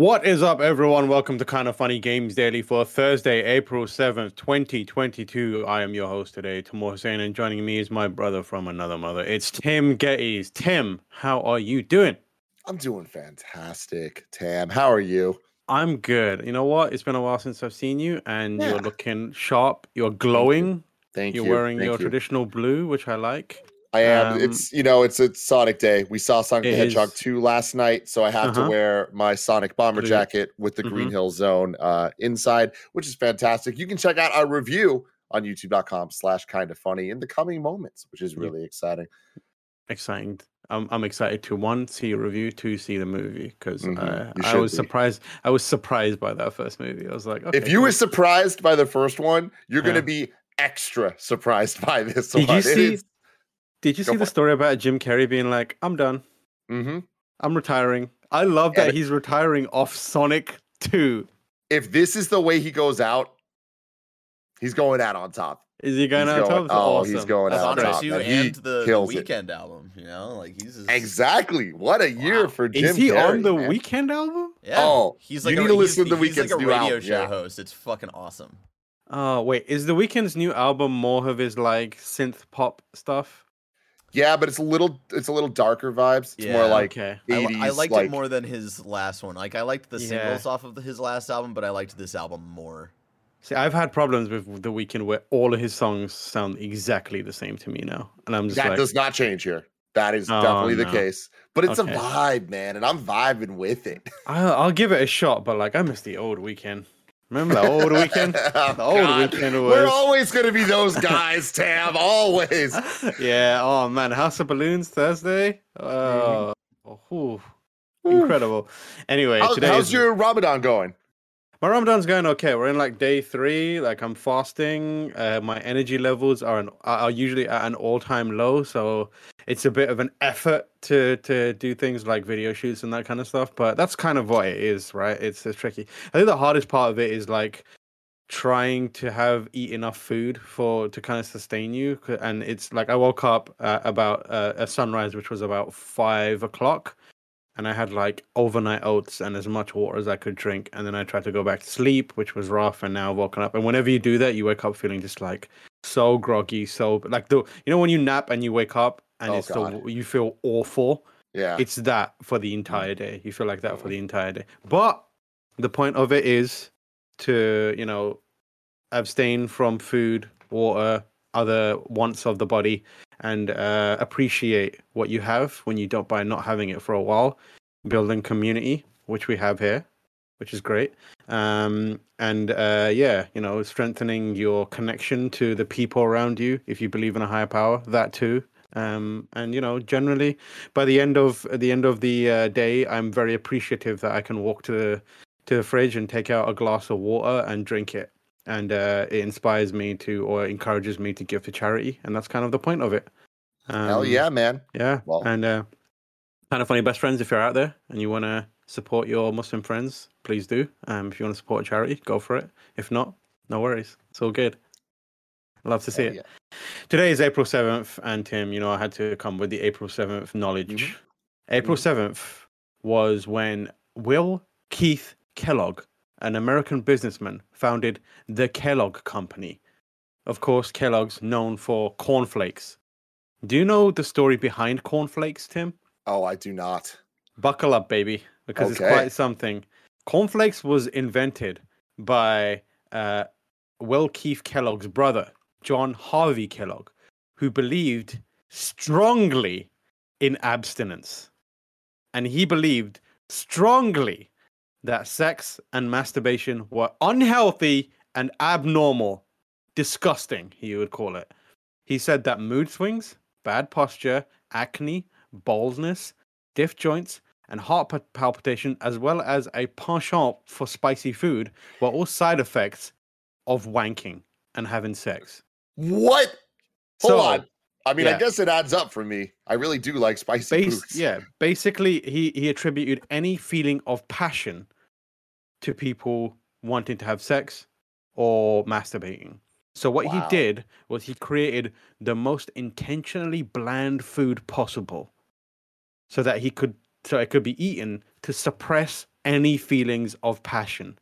What is up, everyone? Welcome to Kind of Funny Games Daily for Thursday, April 7th, 2022. I am your host today, Tamoor Hussain, and joining me is my brother from another mother. It's Tim Gettys. Tim, how are you doing? I'm doing fantastic, Tam. How are you? I'm good. You know what? It's been a while since I've seen you, and Yeah. you're looking sharp. You're glowing. Thank you're you. wearing Thank your you. traditional blue, which I like. I am. um, it's you know, it's it's Sonic Day. We saw Sonic the Hedgehog is. 2 last night, so I have Uh-huh. to wear my Sonic bomber Blue. jacket with the Green Mhm. Hill Zone uh inside, which is fantastic. You can check out our review on youtube.com slash kind of funny in the coming moments, which is Yeah. really exciting. Exciting. I'm, I'm excited to one see a review, two see the movie because Mhm. uh, I was be. surprised. I was surprised by that first movie. I was like, okay, if you cool. were surprised by the first one, you're Yeah. gonna be extra surprised by this Did one. you see? It Did you Go see the it. story about Jim Carrey being like, "I'm done. hmm I'm retiring." I love Yeah, that he's retiring off Sonic Two. If this is the way he goes out, he's going out on top. Is he going He's out going- top? oh, awesome. he's going That's out on great. top. Sonic 2. He and the, the kills it. Weeknd album, you know? Like he's just, Exactly. What a year Wow. for Jim Is he Carrey, on the man. Weeknd album? Yeah. Oh, he's like you like need a, to listen to The he's like Weeknd's a new radio album, show yeah. host. It's fucking awesome. Oh wait, is the Weeknd's new album more of his like synth pop stuff? Yeah, but it's a little it's a little darker vibes. It's more like okay. I, 80s I liked like it more than his last one. Like I liked the Yeah. singles off of the, his last album, but I liked this album more. See, I've had problems with the Weeknd where all of his songs sound exactly the same to me now, and I'm just that like, does not change here. That is Oh, definitely the case. But it's Okay. a vibe, man, and I'm vibing with it. I'll, I'll give it a shot, but like, I miss the old Weeknd. Remember the old Weeknd? Oh, The old God. Weeknd We're always gonna be those guys, Tab. Always. yeah. Oh man, House of Balloons Thursday. Mm-hmm. Oh, oh, whew, incredible. Anyway, How- today how's is- your Ramadan going? My Ramadan's going okay. We're in like day three. Like I'm fasting. Uh, my energy levels are an, are usually at an all time low, so it's a bit of an effort to to do things like video shoots and that kind of stuff. But that's kind of what it is, right? It's it's tricky. I think the hardest part of it is like trying to have eat enough food for to kind of sustain you and it's like i woke up uh, about uh, a sunrise which was about five o'clock and i had like overnight oats and as much water as i could drink and then i tried to go back to sleep which was rough and now i've woken up and whenever you do that you wake up feeling just like so groggy so like the you know when you nap and you wake up and Oh, it's the, you feel awful Yeah. it's that for the entire mm. day. You feel like that for mm. the entire day. But the point of it is to, you know, abstain from food, water, other wants of the body, and uh, appreciate what you have when you don't by not having it for a while. Building community, which we have here, which is great. Um, and uh, yeah, you know, strengthening your connection to the people around you. If you believe in a higher power, that too. Um, and you know, generally, by the end of the end of the uh, day, I'm very appreciative that I can walk to the to the fridge and take out a glass of water and drink it, and uh, it inspires me to or encourages me to give to charity, and that's kind of the point of it. Um, Hell yeah, man. yeah, Well- and uh, kind of funny best friends. If you're out there and you want to support your Muslim friends, please do. Um, if you want to support a charity, go for it. If not, no worries. It's all good. Love to see Hell it. yeah. Today is April 7th, and Tim, you know, I had to come with the April 7th knowledge. Mhm. April 7th was when Will Keith Kellogg, an American businessman, founded the Kellogg Company. Of course, Kellogg's known for cornflakes. Do you know the story behind cornflakes, Tim? Oh, I do not. Buckle up, baby, because it's quite something. Cornflakes was invented by uh, Will Keith Kellogg's brother, John Harvey Kellogg, who believed strongly in abstinence. And he believed strongly that sex and masturbation were unhealthy and abnormal, disgusting, he would call it. he said that mood swings, bad posture, acne, baldness, stiff joints, and heart palpitation, as well as a penchant for spicy food, were all side effects of wanking and having sex. What? Hold So, on. I mean, I guess it adds up for me. I really do like spicy Bas- foods. yeah, basically, he he attributed any feeling of passion to people wanting to have sex or masturbating. So what Wow. he did was he created the most intentionally bland food possible, so that he could so it could be eaten to suppress any feelings of passion,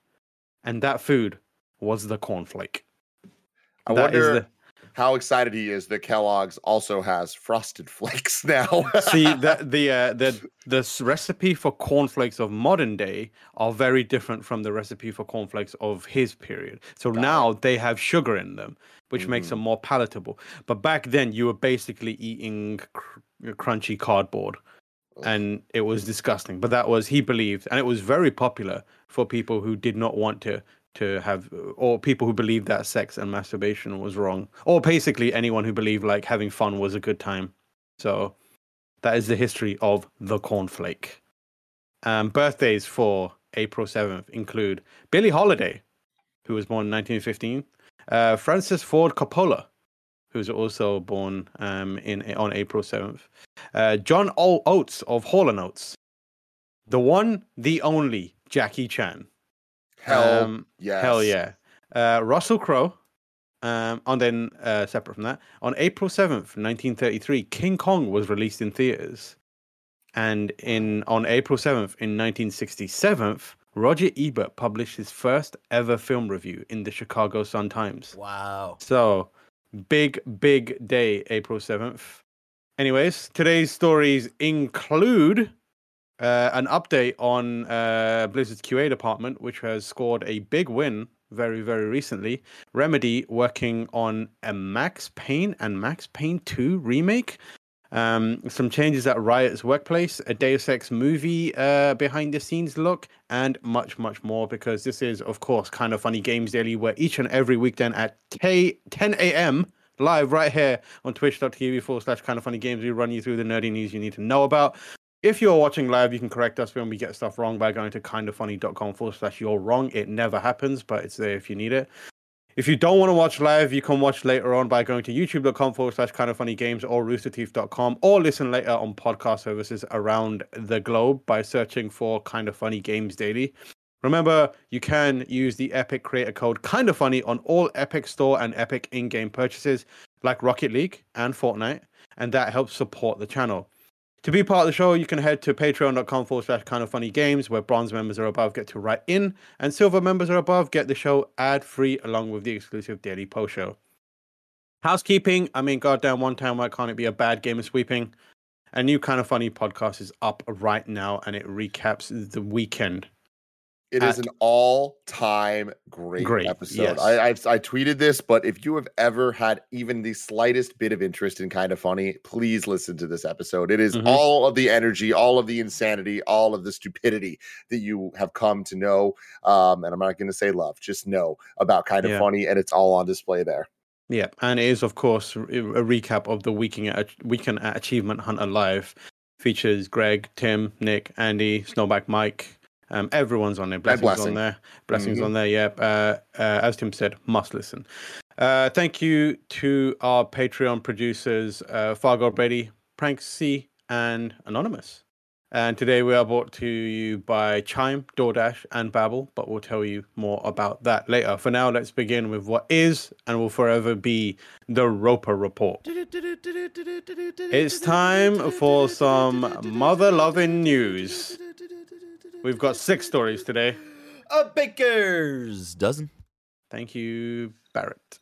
and that food was the cornflake. I That is wonder how excited he is that Kellogg's also has frosted flakes now. See that the uh, the the recipe for cornflakes of modern day are very different from the recipe for cornflakes of his period. So Got it. now they have sugar in them, which makes them more palatable. But back then, you were basically eating cr- crunchy cardboard, and it was disgusting. But that was he believed, and it was very popular for people who did not want to to have or people who believed that sex and masturbation was wrong or basically anyone who believed like having fun was a good time. So that is the history of the cornflake. Um, birthdays for april 7th include billie holiday who was born in 1915 uh, francis ford coppola who's also born um, in on april 7th uh, john o- oates of hall and oates the one the only jackie chan Hell um, yes. Hell yeah. Uh, Russell Crowe. Um, and then uh, separate from that, on April seventh, nineteen thirty-three, King Kong was released in theaters, and in on April seventh, in nineteen sixty-seven, Roger Ebert published his first ever film review in the Chicago Sun Times. Wow. So, big, big day, April 7th. Anyways, today's stories include uh, an update on uh, Blizzard's QA department, which has scored a big win very, very recently. Remedy working on a Max Payne and Max Payne 2 remake. Um, some changes at Riot's workplace, a Deus Ex movie uh, behind the scenes look, and much, much more. Because this is, of course, kind of funny games daily, where each and every weekend at K- 10 a.m. live right here on twitch.tv forward slash kind of funny games, we run you through the nerdy news you need to know about. If you're watching live, you can correct us when we get stuff wrong by going to kindoffunny.com forward slash you're wrong. It never happens, but it's there if you need it. If you don't want to watch live, you can watch later on by going to youtube.com forward slash kind of funny games or roosterteeth.com or listen later on podcast services around the globe by searching for kind of funny games daily. Remember, you can use the Epic creator code kind of funny on all Epic Store and Epic in game purchases like Rocket League and Fortnite, and that helps support the channel. To be part of the show, you can head to patreon.com forward slash kind of funny games, where bronze members are above get to write in, and silver members are above get the show ad free along with the exclusive daily post show. Housekeeping, I mean, goddamn, one time, why can't it be a bad game of sweeping? A new kind of funny podcast is up right now, and it recaps the weekend. It is an all-time great, Great, episode. yes. I, I I tweeted this, but if you have ever had even the slightest bit of interest in kind of funny, please listen to this episode. It is Mhm. all of the energy, all of the insanity, all of the stupidity that you have come to know. Um, and I'm not going to say love, just know about kind of Yeah. funny, and it's all on display there. Yeah, and it is, of course, a a recap of the weekend at, weekend at Achievement Hunter Live. Features Greg, Tim, Nick, Andy, Snowbike, Mike. Um, everyone's on there. Blessings Blessing. on there. Blessings Mhm. on there. Yeah. Uh, uh, as Tim said, must listen. Uh, thank you to our Patreon producers, uh, Fargo Brady, Prank C, and Anonymous. And today we are brought to you by Chime, DoorDash, and Babbel, but we'll tell you more about that later. For now, let's begin with what is and will forever be the Roper Report. It's time for some mother loving news. We've got six stories today. A baker's dozen. Thank you, Barrett.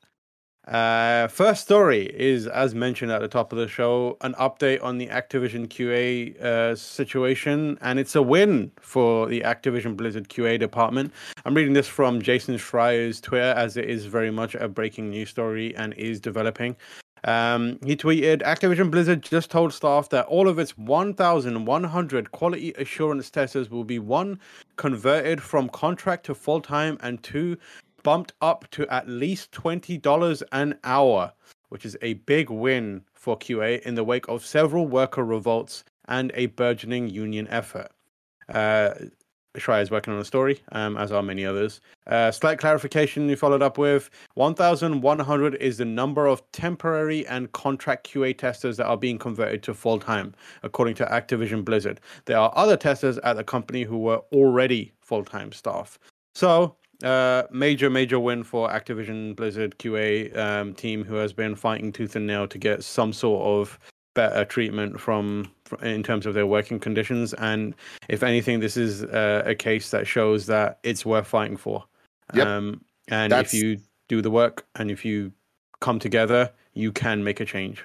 Uh, first story is, as mentioned at the top of the show, an update on the Activision QA uh, situation, and it's a win for the Activision Blizzard QA department. I'm reading this from Jason Schreier's Twitter, as it is very much a breaking news story and is developing. Um, he tweeted Activision Blizzard just told staff that all of its 1,100 quality assurance testers will be one, converted from contract to full time, and two, bumped up to at least $20 an hour. which is a big win for QA in the wake of several worker revolts and a burgeoning union effort. Uh, Schreier is working on a story, um, as are many others. Uh, slight clarification you followed up with 1,100 is the number of temporary and contract QA testers that are being converted to full time, according to Activision Blizzard. There are other testers at the company who were already full time staff. So, uh, major, major win for Activision Blizzard QA um, team who has been fighting tooth and nail to get some sort of better treatment from in terms of their working conditions. And if anything, this is uh, a case that shows that it's worth fighting for. Yep. Um, and That's- if you do the work and if you come together, you can make a change.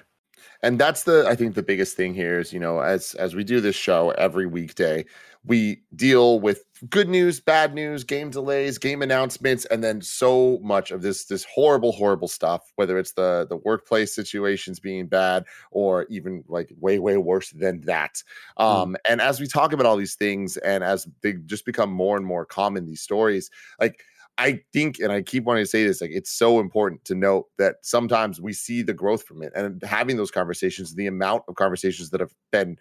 and that's the i think the biggest thing here is you know as as we do this show every weekday we deal with good news bad news game delays game announcements and then so much of this this horrible horrible stuff whether it's the the workplace situations being bad or even like way way worse than that. Um and as we talk about all these things and as they just become more and more common these stories like I think, and I keep wanting to say this, like it's so important to note that sometimes we see the growth from it and having those conversations, the amount of conversations that have been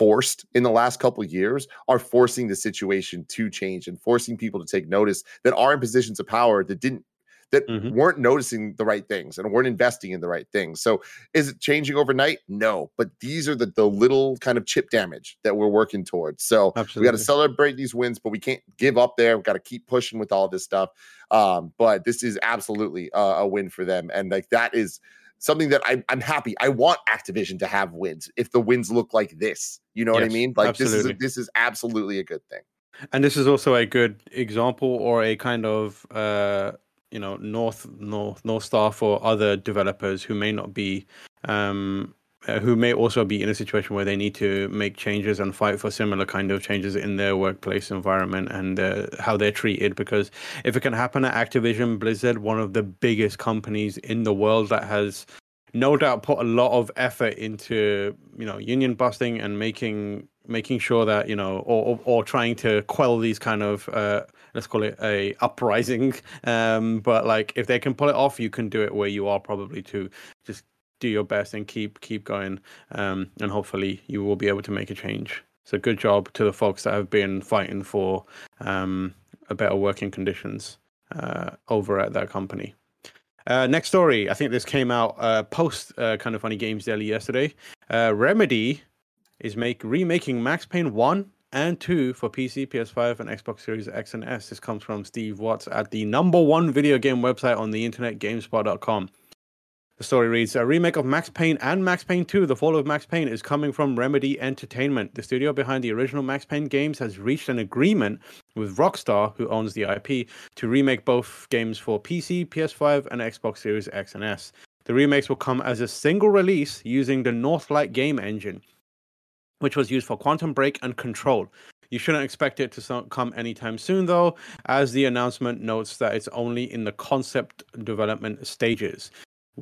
forced in the last couple of years are forcing the situation to change and forcing people to take notice that are in positions of power that didn't that Mhm. weren't noticing the right things and weren't investing in the right things. So is it changing overnight? No, but these are the the little kind of chip damage that we're working towards. So we got to celebrate these wins, but we can't give up there. We've got to keep pushing with all this stuff. Um, but this is absolutely a, a win for them, and like that is something that I, I'm happy. I want Activision to have wins if the wins look like this. You know what I mean? Like this is a, absolutely. this is absolutely a good thing. and this is also a good example or a kind of uh you know north north north star for other developers who may not be um who may also be in a situation where they need to make changes and fight for similar kind of changes in their workplace environment and uh, how they're treated. Because if it can happen at Activision Blizzard one of the biggest companies in the world that has no doubt put a lot of effort into you know union busting and making making sure that you know or or, or trying to quell these kind of uh let's call it a uprising. Um but like if they can pull it off you can do it where you are probably too. Just do your best and keep keep going um and hopefully you will be able to make a change so good job to the folks that have been fighting for um a better working conditions uh over at that company uh, next story. I think this came out uh, post uh, kind of funny games daily yesterday. Uh, Remedy is make remaking Max Payne one and two for PC, PS5, and Xbox Series X and S. This comes from Steve Watts at the number one video game website on the internet, Gamespot.com. The story reads A remake of Max Payne and Max Payne 2, The Fall of Max Payne, is coming from Remedy Entertainment. The studio behind the original Max Payne games has reached an agreement with Rockstar, who owns the IP, to remake both games for PC, PS5, and Xbox Series X and S. The remakes will come as a single release using the Northlight game engine, which was used for Quantum Break and Control. You shouldn't expect it to come anytime soon, though, as the announcement notes that it's only in the concept development stages.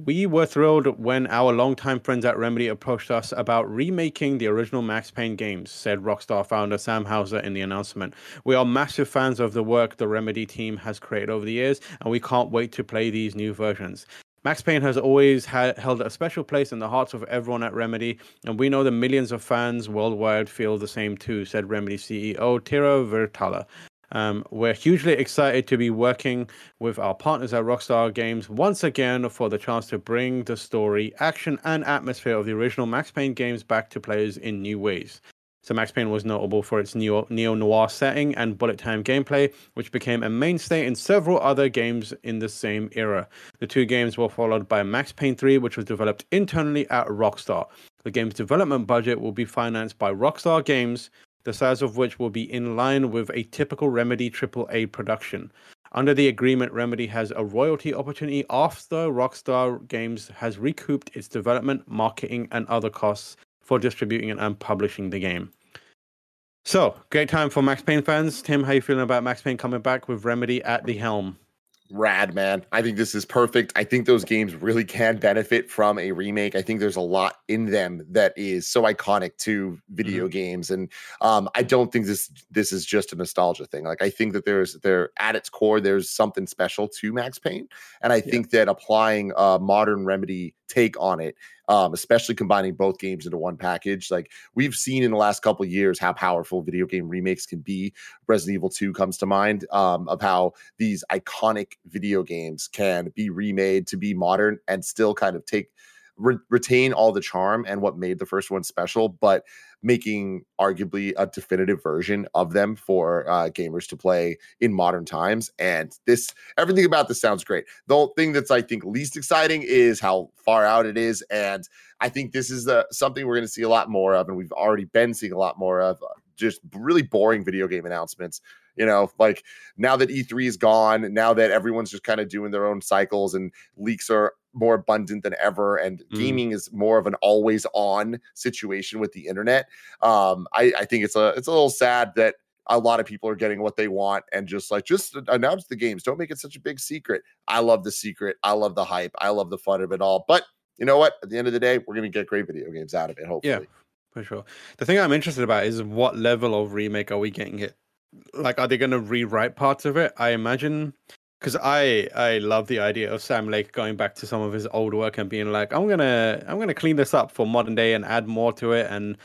We were thrilled when our longtime friends at Remedy approached us about remaking the original Max Payne games, said Rockstar founder Sam Houser in the announcement. We are massive fans of the work the Remedy team has created over the years, and we can't wait to play these new versions. Max Payne has always ha- held a special place in the hearts of everyone at Remedy, and we know the millions of fans worldwide feel the same too, said Remedy CEO Tero Virtala. Um, we're hugely excited to be working with our partners at Rockstar Games once again for the chance to bring the story, action, and atmosphere of the original Max Payne games back to players in new ways. So Max Payne was notable for its neo noir setting and bullet time gameplay, which became a mainstay in several other games in the same era. The two games were followed by Max Payne 3, which was developed internally at Rockstar. The game's development budget will be financed by Rockstar Games, the size of which will be in line with a typical Remedy AAA production. Under the agreement, Remedy has a royalty opportunity after Rockstar Games has recouped its development, marketing, and other costs for distributing and publishing the game. So, great time for Max Payne fans. Tim, how you feeling about Max Payne coming back with Remedy at the helm? Rad, man. I think this is perfect. I think those games really can benefit from a remake. I think there's a lot in them that is so iconic to video games. And um, I don't think this this is just a nostalgia thing. Like I think that there's there at its core, there's something special to Max Payne. And I think that applying a modern remedy take on it um, especially combining both games into one package. Like we've seen in the last couple years how powerful video game remakes can be. Resident Evil 2 comes to mind um, of how these iconic video games can be remade to be modern and still kind of take re- retain all the charm and what made the first one special, but making arguably a definitive version of them for uh, gamers to play in modern times. And this, everything about this sounds great. The thing that's I think least exciting is how far out it is, and I think this is uh, something we're going to see a lot more of, and we've already been seeing a lot more of. Uh, just really boring video game announcements you know, like now that E3 is gone, now that everyone's just kind of doing their own cycles and leaks are more abundant than ever and mm. gaming is more of an always on situation with the internet. Um I, I think it's a it's a little sad that a lot of people are getting what they want and just like just announce the games. Don't make it such a big secret. I love the secret. I love the hype. I love the fun of it all. But you know what? At the end of the day we're going to get great video games out of it hopefully. yeah for sure. The thing i'm interested about is what level of remake are we getting it like are they going to rewrite parts of it? I imagine because i i love the idea of sam lake going back to some of his old work and being like i'm gonna i'm gonna clean this up for modern day and add more to it and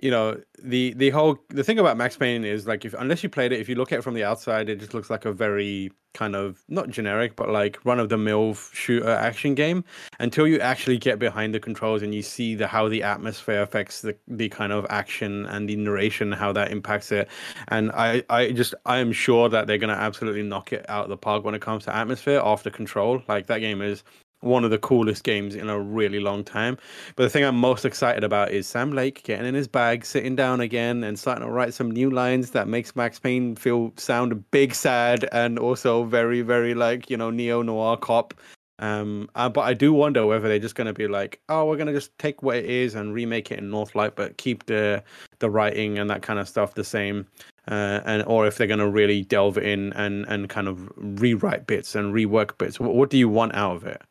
you know the the whole the thing about Max Payne is like if unless you played it, if you look at it from the outside, it just looks like a very kind of not generic but like run of the mill shooter action game. Until you actually get behind the controls and you see the how the atmosphere affects the the kind of action and the narration how that impacts it. And i i just i am sure that they're to absolutely knock it out of the park when it comes to atmosphere after control. Like that game is one of the coolest games in a really long time. But the thing I'm most excited about is Sam Lake getting in his bag, sitting down again, and starting to write some new lines that makes Max Payne feel sound big, sad, and also very, very like you know neo noir cop. Um, uh, but I do wonder whether they're just going to be like, oh, we're going to just take what it is and remake it in Northlight, but keep the the writing and that kind of stuff the same. Uh, and or if they're going to really delve in and and kind of rewrite bits and rework bits. What, what do you want out of it?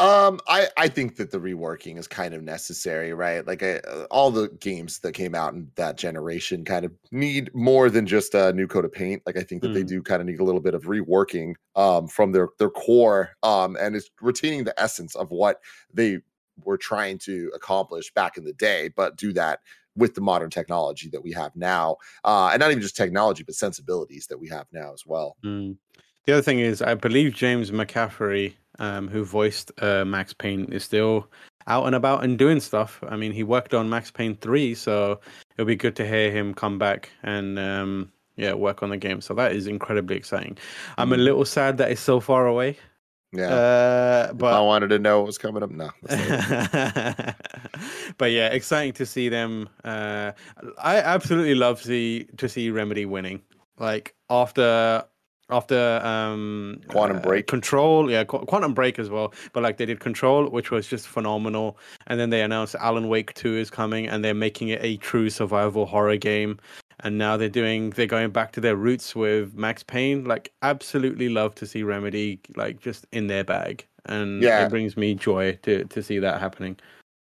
Um, I I think that the reworking is kind of necessary, right? Like I, uh, all the games that came out in that generation kind of need more than just a new coat of paint. Like I think that mm. they do kind of need a little bit of reworking um from their their core um and it's retaining the essence of what they were trying to accomplish back in the day, but do that with the modern technology that we have now. Uh and not even just technology, but sensibilities that we have now as well. Mm. The other thing is I believe James McCaffrey um, who voiced uh, Max Payne, is still out and about and doing stuff. I mean, he worked on Max Payne 3, so it'll be good to hear him come back and um, yeah, work on the game. So that is incredibly exciting. I'm a mm. little sad that it's so far away. Yeah, uh, but I wanted to know what was coming up. No, but yeah, exciting to see them. Uh, I absolutely love see to see Remedy winning. Like after after um quantum uh, break. Control yeah Qu- quantum break as well. But like they did control which was just phenomenal. And then they announced alan wake 2 is coming and they're making it a true survival horror game. And now they're doing they're going back to their roots with max payne. Like absolutely love to see remedy like just in their bag. And yeah. it brings me joy to to see that happening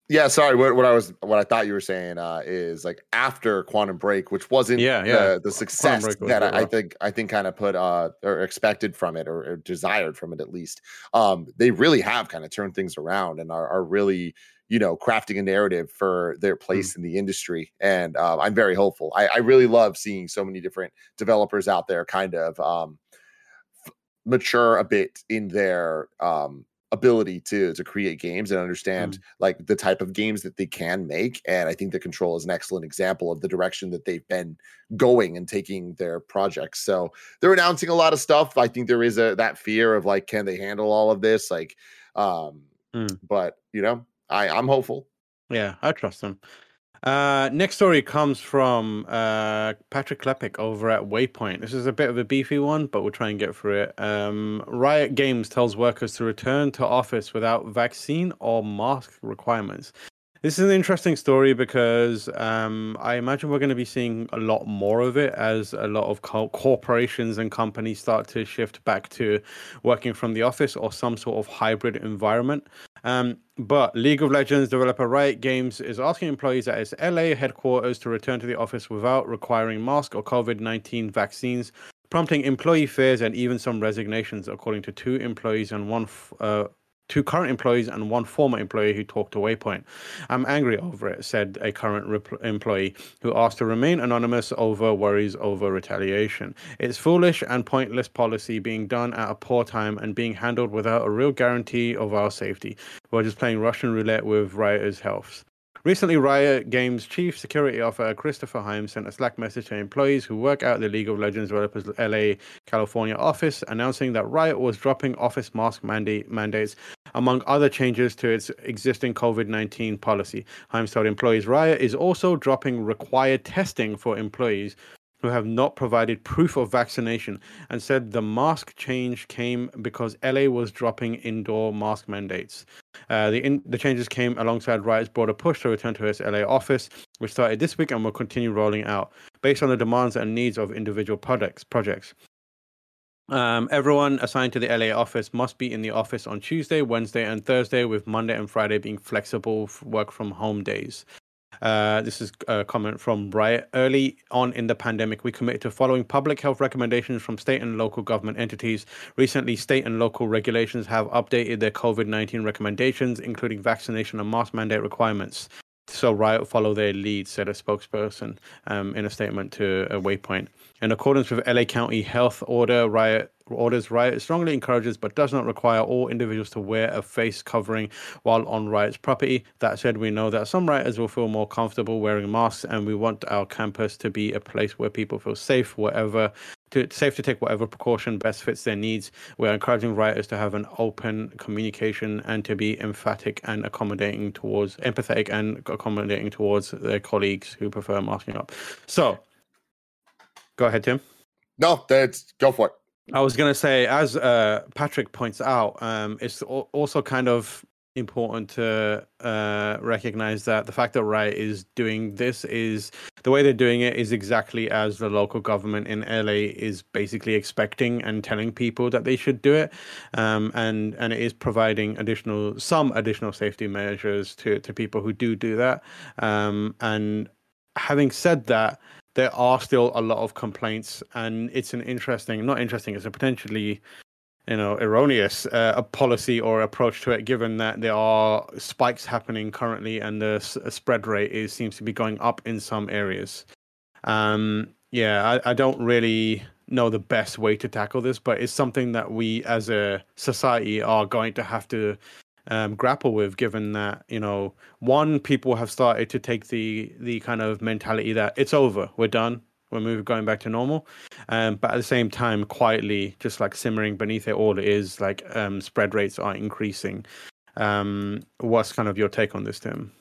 yeah, sorry. What, what I was, what I thought you were saying uh, is like after Quantum Break, which wasn't yeah, yeah. the, the success that I, I, think I think kind of put uh, or expected from it or, or, desired from it at least. Um, they really have kind of turned things around and are, are really you know crafting a narrative for their hmm. place mm. in the industry and uh, i'm very hopeful I, I, really love seeing so many different developers out there kind of um, f- mature a bit in their um, ability to to create games and understand mm. like the type of games that they can make and i think the control is an excellent example of the direction that they've been going and taking their projects. So they're announcing a lot of stuff. I think there is a that fear of like can they handle all of this? Like um mm. but you know i i'm hopeful. Yeah i trust them uh, next story comes from uh, Patrick Klepek over at Waypoint. This is a bit of a beefy one, but we'll try and get through it. Um, Riot Games tells workers to return to office without vaccine or mask requirements. This is an interesting story because um, I imagine we're going to be seeing a lot more of it as a lot of co- corporations and companies start to shift back to working from the office or some sort of hybrid environment. Um, but League of Legends developer Riot Games is asking employees at its LA headquarters to return to the office without requiring mask or COVID 19 vaccines, prompting employee fears and even some resignations, according to two employees and one f- uh, two current employees and one former employee who talked to Waypoint. I'm angry over it, said a current rep- employee who asked to remain anonymous over worries over retaliation. It's foolish and pointless policy being done at a poor time and being handled without a real guarantee of our safety. We're just playing Russian roulette with rioters' health. Recently, Riot Games chief security officer Christopher Himes sent a Slack message to employees who work at the League of Legends developers LA, California office, announcing that Riot was dropping office mask mandate mandates, among other changes to its existing COVID 19 policy. Himes told employees Riot is also dropping required testing for employees who have not provided proof of vaccination and said the mask change came because LA was dropping indoor mask mandates. Uh, the, in, the changes came alongside Riot's broader push to return to its LA office, which started this week and will continue rolling out based on the demands and needs of individual products, projects. Um, everyone assigned to the LA office must be in the office on Tuesday, Wednesday, and Thursday, with Monday and Friday being flexible work from home days. Uh, this is a comment from Riot. Early on in the pandemic, we committed to following public health recommendations from state and local government entities. Recently, state and local regulations have updated their COVID 19 recommendations, including vaccination and mask mandate requirements. So Riot follow their lead, said a spokesperson um, in a statement to a Waypoint. In accordance with LA County Health Order, Riot orders Riot strongly encourages but does not require all individuals to wear a face covering while on Riot's property. That said, we know that some rioters will feel more comfortable wearing masks, and we want our campus to be a place where people feel safe wherever to, safe to take whatever precaution best fits their needs. We're encouraging rioters to have an open communication and to be emphatic and accommodating towards empathetic and accommodating towards their colleagues who prefer masking up. So, go ahead, Tim. No, that's go for it. I was going to say, as uh, Patrick points out, um, it's also kind of important to uh, recognize that the fact that Riot is doing this is the way they're doing it is exactly as the local government in LA is basically expecting and telling people that they should do it, um, and and it is providing additional some additional safety measures to to people who do do that. Um, and having said that, there are still a lot of complaints, and it's an interesting, not interesting, it's a potentially you know erroneous uh, a policy or approach to it given that there are spikes happening currently and the s- uh, spread rate is seems to be going up in some areas. Um yeah I, I don't really know the best way to tackle this but it's something that we as a society are going to have to um, grapple with given that you know one people have started to take the the kind of mentality that it's over we're done we're moving going back to normal um, but at the same time quietly just like simmering beneath it all is like um, spread rates are increasing um, what's kind of your take on this tim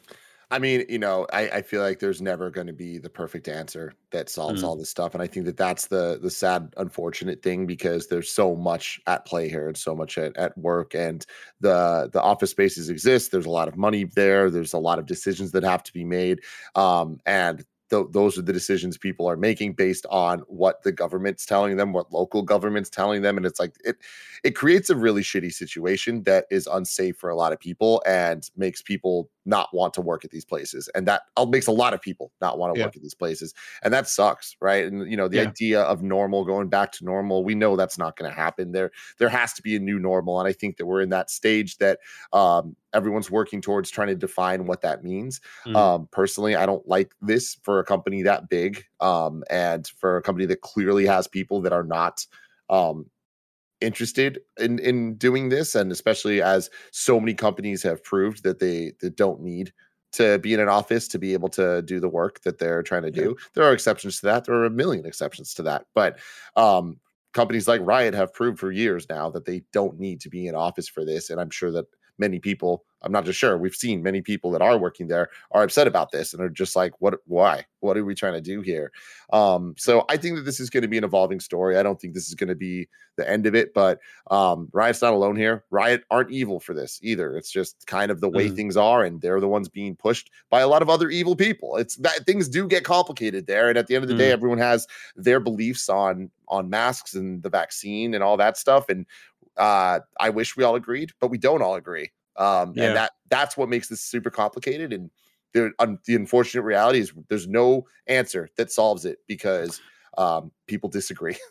I mean, you know, I, I feel like there's never going to be the perfect answer that solves Mm. all this stuff, and I think that that's the the sad, unfortunate thing because there's so much at play here and so much at, at work, and the the office spaces exist. There's a lot of money there. There's a lot of decisions that have to be made, um, and th- those are the decisions people are making based on what the government's telling them, what local government's telling them, and it's like it it creates a really shitty situation that is unsafe for a lot of people and makes people not want to work at these places and that uh, makes a lot of people not want to Yeah. work at these places and that sucks right and you know the Yeah. idea of normal going back to normal we know that's not going to happen there there has to be a new normal and i think that we're in that stage that um, everyone's working towards trying to define what that means Mm. um, personally i don't like this for a company that big um, and for a company that clearly has people that are not um, interested in in doing this and especially as so many companies have proved that they that don't need to be in an office to be able to do the work that they're trying to do. There are exceptions to that. There are a million exceptions to that. But um companies like riot have proved for years now that they don't need to be in office for this and i'm sure that many people i'm not just sure. We've seen many people that are working there are upset about this and are just like what why? What are we trying to do here? Um so i think that this is going to be an evolving story. I don't think this is going to be the end of it but um riot's not alone here. Riot aren't evil for this either. It's just kind of the way Mhm. things are and they're the ones being pushed by a lot of other evil people. It's that things do get complicated there and at the end of the day Mm. everyone has their beliefs on on masks and the vaccine and all that stuff and uh i wish we all agreed but we don't all agree um Yeah. and that that's what makes this super complicated and the, un, the unfortunate reality is there's no answer that solves it because um people disagree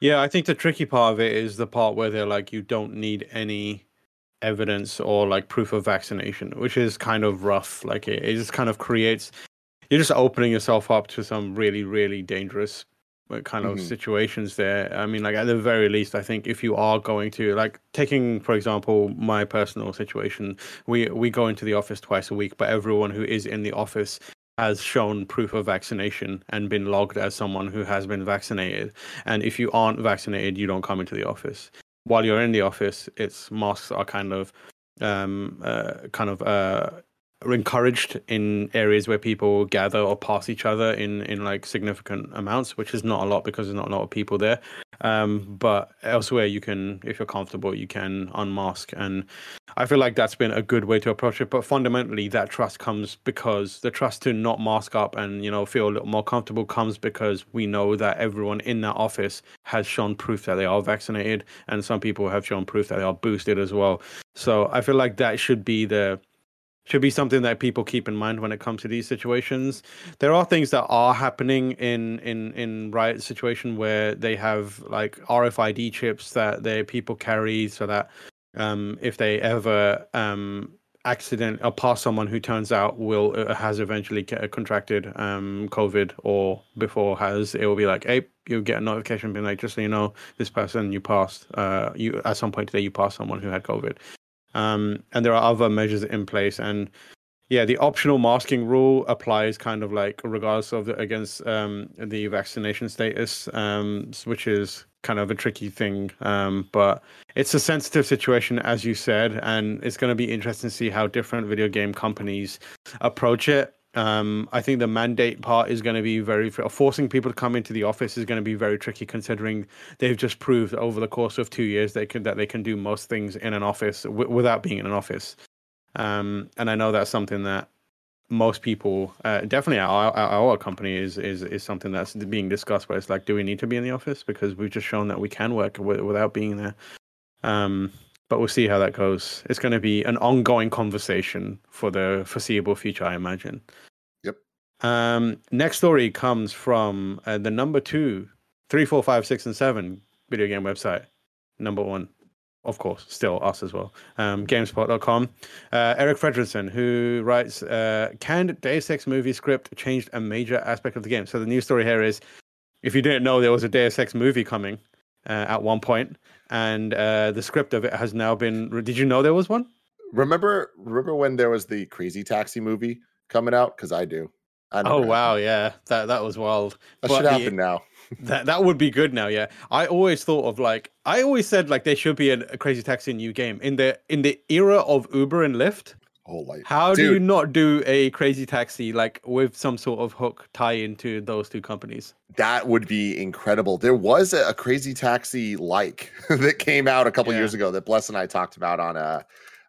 Yeah, I think the tricky part of it is the part where they're like, you don't need any evidence or like proof of vaccination, which is kind of rough. Like it, it just kind of creates you're just opening yourself up to some really really dangerous kind of Mhm. situations there. I mean, like at the very least, I think if you are going to like taking, for example, my personal situation, we we go into the office twice a week, but everyone who is in the office has shown proof of vaccination and been logged as someone who has been vaccinated. And if you aren't vaccinated, you don't come into the office. While you're in the office, it's masks are kind of um uh, kind of uh encouraged in areas where people gather or pass each other in in like significant amounts, which is not a lot because there's not a lot of people there. Um, but elsewhere, you can, if you're comfortable, you can unmask, and I feel like that's been a good way to approach it. But fundamentally, that trust comes because the trust to not mask up and you know feel a little more comfortable comes because we know that everyone in that office has shown proof that they are vaccinated, and some people have shown proof that they are boosted as well. So I feel like that should be the should be something that people keep in mind when it comes to these situations. There are things that are happening in in in riot situation where they have like RFID chips that their people carry, so that um, if they ever um, accident or pass someone who turns out will uh, has eventually contracted um, COVID or before has, it will be like, hey, you'll get a notification being like, just so you know, this person you passed, uh, you at some point today you passed someone who had COVID um, and there are other measures in place. And yeah the optional masking rule applies kind of like regardless of the, against um, the vaccination status um, which is kind of a tricky thing. Um, but it's a sensitive situation as you said and it's going to be interesting to see how different video game companies approach it um, I think the mandate part is going to be very forcing people to come into the office is going to be very tricky, considering they've just proved over the course of two years they can that they can do most things in an office w- without being in an office. Um, and I know that's something that most people, uh, definitely at our, our company, is is is something that's being discussed. Where it's like, do we need to be in the office because we've just shown that we can work w- without being there. Um, but we'll see how that goes. It's going to be an ongoing conversation for the foreseeable future, I imagine. Um, next story comes from uh, the number two, three, four, five, six, and seven video game website. Number one, of course, still us as well. Um, Gamespot.com. Uh, Eric Frederiksen, who writes, uh, "Canned Deus Ex movie script changed a major aspect of the game." So the news story here is, if you didn't know, there was a Deus Ex movie coming uh, at one point, and uh, the script of it has now been. Did you know there was one? Remember, remember when there was the Crazy Taxi movie coming out? Because I do. I Oh wow, yeah, that that was wild. that But should the- happen now. That that would be good now, yeah. I always thought of like I always said like there should be a, a Crazy Taxi new game in the in the era of Uber and Lyft. Oh, like How do you not do a Crazy Taxi like with some sort of hook tie into those two companies? that would be incredible. There was a, a Crazy Taxi like that came out a couple Yeah. years ago that Bless and I talked about on a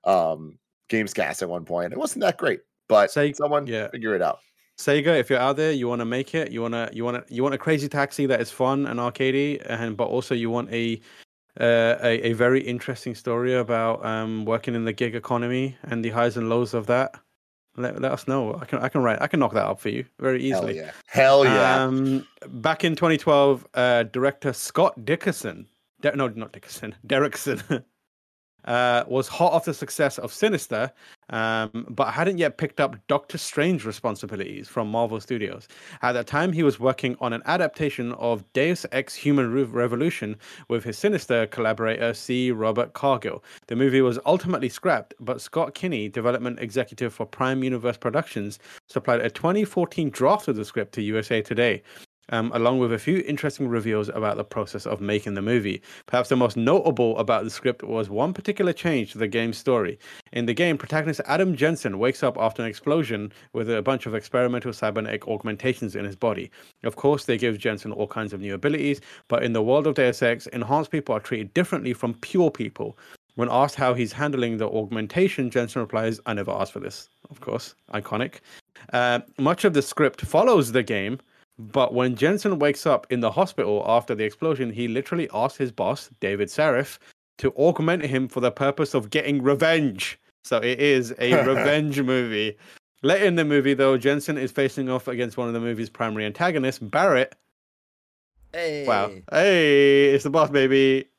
um, Gamescast at one point. It wasn't that great, but Say- someone yeah. figure it out. Sega, if you're out there, you want to make it. You want to you want to you want a Crazy Taxi that is fun and arcadey, and but also you want a uh, a, a very interesting story about um, working in the gig economy and the highs and lows of that. Let, let us know. I can I can write I can knock that up for you very easily. Hell yeah. Hell yeah. Um, back in 2012, uh, director Scott Dickerson, De- no, not Dickerson, Derrickson, uh, was hot off the success of Sinister, um, but hadn't yet picked up Doctor Strange responsibilities from Marvel Studios. At that time, he was working on an adaptation of Deus Ex Human Re- Revolution with his Sinister collaborator C. Robert Cargill. The movie was ultimately scrapped, but Scott Kinney, development executive for Prime Universe Productions, supplied a 2014 draft of the script to USA Today. Um, along with a few interesting reveals about the process of making the movie. Perhaps the most notable about the script was one particular change to the game's story. In the game, protagonist Adam Jensen wakes up after an explosion with a bunch of experimental cybernetic augmentations in his body. Of course, they give Jensen all kinds of new abilities, but in the world of Deus Ex, enhanced people are treated differently from pure people. When asked how he's handling the augmentation, Jensen replies, I never asked for this. Of course, iconic. Uh, much of the script follows the game, but when Jensen wakes up in the hospital after the explosion, he literally asks his boss, David Sarif, to augment him for the purpose of getting revenge. So it is a revenge movie. Later in the movie, though, Jensen is facing off against one of the movie's primary antagonists, Barrett. Hey. Wow. Hey, it's the boss, baby.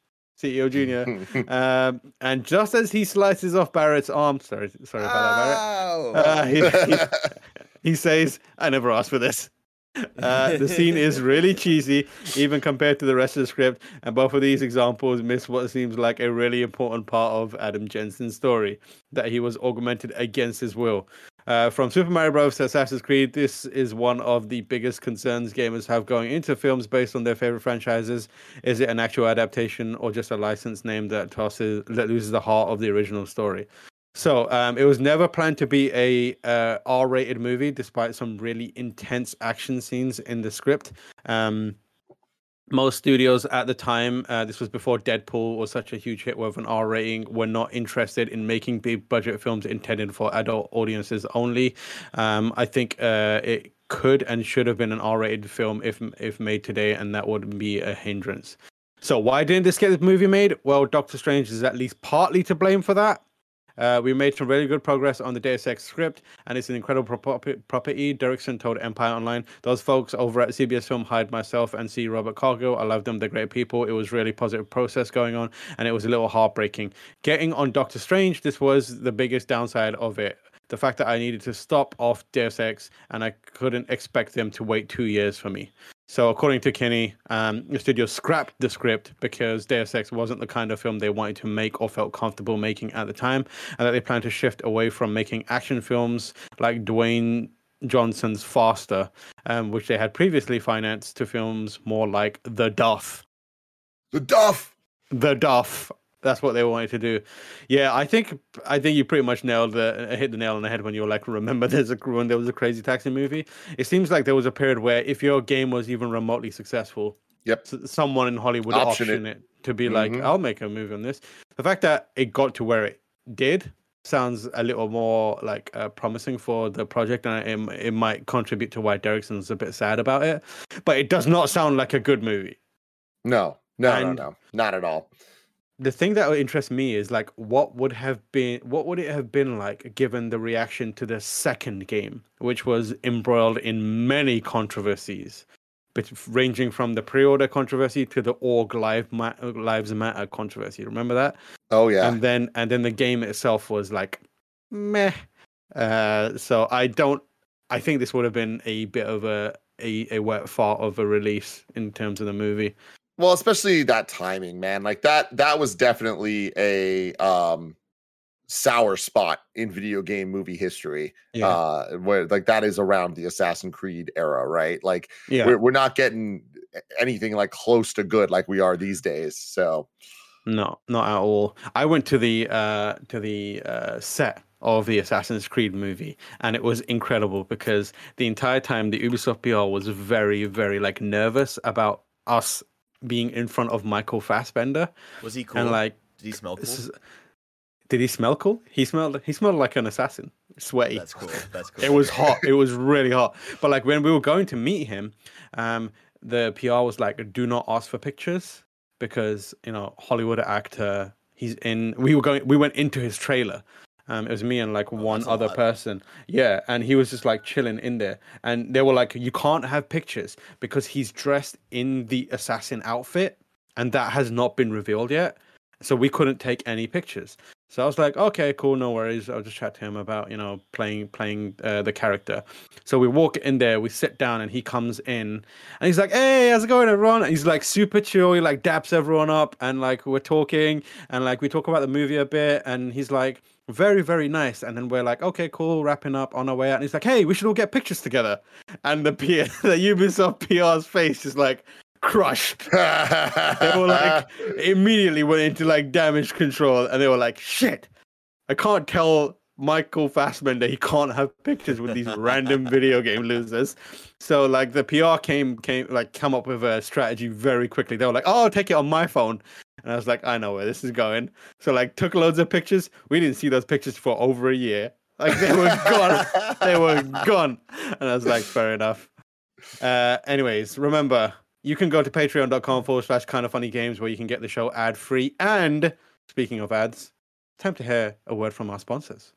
CEO Junior. um, and just as he slices off Barrett's arm, sorry, sorry about that, Barrett. Uh, he, he, he says, "I never asked for this." Uh, the scene is really cheesy, even compared to the rest of the script, and both of these examples miss what seems like a really important part of Adam Jensen's story that he was augmented against his will. Uh, from Super Mario Bros. to Assassin's Creed, this is one of the biggest concerns gamers have going into films based on their favorite franchises. Is it an actual adaptation or just a license name that tosses that loses the heart of the original story? So um, it was never planned to be a uh, R-rated movie, despite some really intense action scenes in the script. Um, most studios at the time, uh, this was before Deadpool was such a huge hit with an R rating, were not interested in making big budget films intended for adult audiences only. Um, I think uh, it could and should have been an R rated film if if made today, and that would be a hindrance. So why didn't this get this movie made? Well, Doctor Strange is at least partly to blame for that. Uh, we made some really good progress on the Deus Ex script, and it's an incredible property. Derrickson told Empire Online, those folks over at CBS Film hired myself and C. Robert Cargill. I love them; they're great people. It was really positive process going on, and it was a little heartbreaking. Getting on Doctor Strange, this was the biggest downside of it the fact that I needed to stop off Deus Ex and I couldn't expect them to wait two years for me. So, according to Kenny, um, the studio scrapped the script because Deus Ex wasn't the kind of film they wanted to make or felt comfortable making at the time, and that they plan to shift away from making action films like Dwayne Johnson's Faster, um, which they had previously financed, to films more like The Duff. The Duff! The Duff. That's what they wanted to do. Yeah, I think I think you pretty much nailed the hit the nail on the head when you were like, remember there's a when there was a crazy taxi movie. It seems like there was a period where if your game was even remotely successful, yep, someone in Hollywood option, option it. it. to be mm-hmm. like, I'll make a movie on this. The fact that it got to where it did sounds a little more like uh, promising for the project, and it, it might contribute to why Derrickson's a bit sad about it. But it does not sound like a good movie. No, no, and, no, no, not at all the thing that would interest me is like what would have been what would it have been like given the reaction to the second game which was embroiled in many controversies but ranging from the pre-order controversy to the Aug live ma- lives matter controversy remember that? Oh yeah. And then and then the game itself was like meh. Uh, so i don't i think this would have been a bit of a a, a wet fart of a release in terms of the movie well, especially that timing, man. Like that that was definitely a um sour spot in video game movie history. Yeah. Uh where like that is around the Assassin's Creed era, right? Like yeah. we're we're not getting anything like close to good like we are these days. So no, not at all. I went to the uh to the uh set of the Assassin's Creed movie, and it was incredible because the entire time the Ubisoft PR was very, very like nervous about us being in front of Michael Fassbender. Was he cool? And like, did he smell cool? did he smell cool? He smelled. He smelled like an assassin, sweaty. That's cool. That's cool. It was hot. it was really hot. But like when we were going to meet him, um, the PR was like, "Do not ask for pictures because you know Hollywood actor. He's in. We were going. We went into his trailer, um, it was me and like oh, one other person. Yeah, and he was just like chilling in there, and they were like, "You can't have pictures because he's dressed in the assassin outfit, and that has not been revealed yet. So we couldn't take any pictures." So I was like, "Okay, cool, no worries. I'll just chat to him about you know playing playing uh, the character." So we walk in there, we sit down, and he comes in, and he's like, "Hey, how's it going, everyone?" And he's like super chill. He like daps everyone up, and like we're talking, and like we talk about the movie a bit, and he's like very very nice. And then we're like okay cool wrapping up on our way out. And he's like hey we should all get pictures together. And the P- the ubisoft pr's face is like crushed. They were like immediately went into like damage control and they were like shit i can't tell michael fassbender he can't have pictures with these random video game losers so like the pr came came like come up with a strategy very quickly they were like oh i'll take it on my phone and I was like, I know where this is going. So like took loads of pictures. We didn't see those pictures for over a year. Like they were gone. they were gone. And I was like, fair enough. Uh, anyways, remember, you can go to patreon.com forward slash kind of funny games where you can get the show ad free. And speaking of ads, time to hear a word from our sponsors.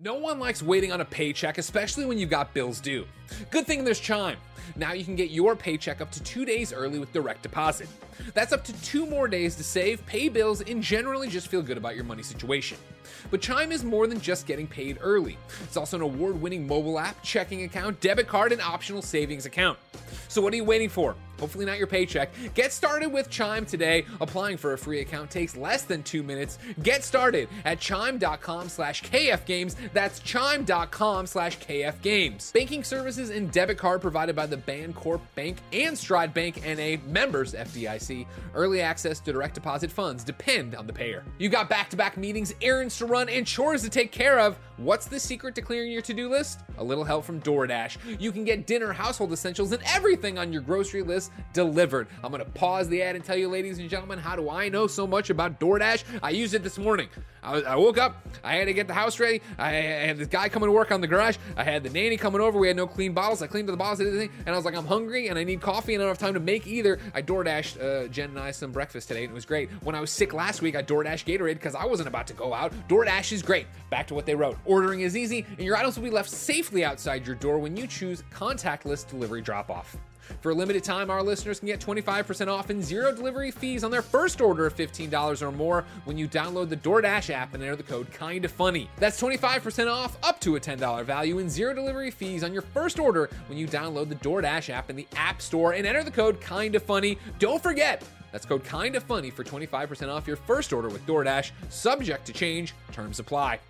No one likes waiting on a paycheck, especially when you've got bills due. Good thing there's Chime. Now you can get your paycheck up to two days early with direct deposit. That's up to two more days to save, pay bills, and generally just feel good about your money situation. But Chime is more than just getting paid early. It's also an award winning mobile app, checking account, debit card, and optional savings account. So what are you waiting for? Hopefully not your paycheck. Get started with Chime today. Applying for a free account takes less than two minutes. Get started at chime.com slash kfgames. That's chime.com slash kfgames. Banking services and debit card provided by the Bancorp Bank and Stride Bank NA members FDIC. Early access to direct deposit funds depend on the payer. You got back-to-back meetings, errands to run, and chores to take care of. What's the secret to clearing your to-do list? A little help from DoorDash. You can get dinner, household essentials, and everything on your grocery list delivered. I'm gonna pause the ad and tell you, ladies and gentlemen, how do I know so much about DoorDash? I used it this morning. I, woke up, I had to get the house ready. I, had this guy coming to work on the garage. I had the nanny coming over. We had no clean bottles. I cleaned the bottles and I was like, I'm hungry and I need coffee and I don't have time to make either. I DoorDashed uh, Jen and I some breakfast today, and it was great. When I was sick last week, I DoorDashed Gatorade because I wasn't about to go out. DoorDash is great. Back to what they wrote. Ordering is easy, and your items will be left safely outside your door when you choose contactless delivery drop off. For a limited time, our listeners can get 25% off and zero delivery fees on their first order of $15 or more when you download the DoorDash app and enter the code Kinda Funny. That's 25% off up to a $10 value and zero delivery fees on your first order when you download the DoorDash app in the App Store and enter the code Kinda Funny. Don't forget, that's code Kinda Funny for 25% off your first order with DoorDash, subject to change, terms apply.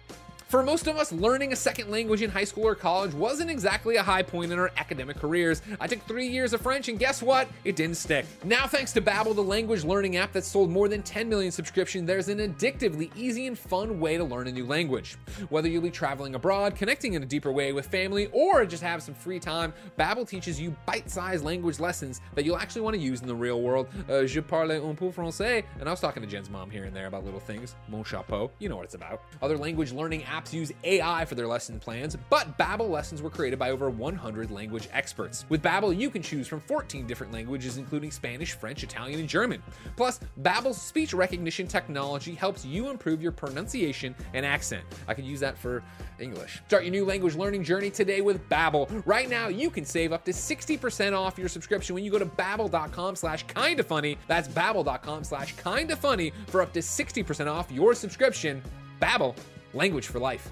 For most of us, learning a second language in high school or college wasn't exactly a high point in our academic careers. I took three years of French, and guess what? It didn't stick. Now, thanks to Babbel, the language learning app that sold more than 10 million subscriptions, there's an addictively easy and fun way to learn a new language. Whether you'll be traveling abroad, connecting in a deeper way with family, or just have some free time, Babbel teaches you bite-sized language lessons that you'll actually want to use in the real world. Uh, je parle un peu français, and I was talking to Jen's mom here and there about little things. Mon chapeau, you know what it's about. Other language learning apps apps use AI for their lesson plans, but Babbel lessons were created by over 100 language experts. With Babbel, you can choose from 14 different languages including Spanish, French, Italian, and German. Plus, Babbel's speech recognition technology helps you improve your pronunciation and accent. I could use that for English. Start your new language learning journey today with Babbel. Right now, you can save up to 60% off your subscription when you go to babbel.com slash kinda funny. That's babbel.com slash kinda funny for up to 60% off your subscription. Babbel language for life.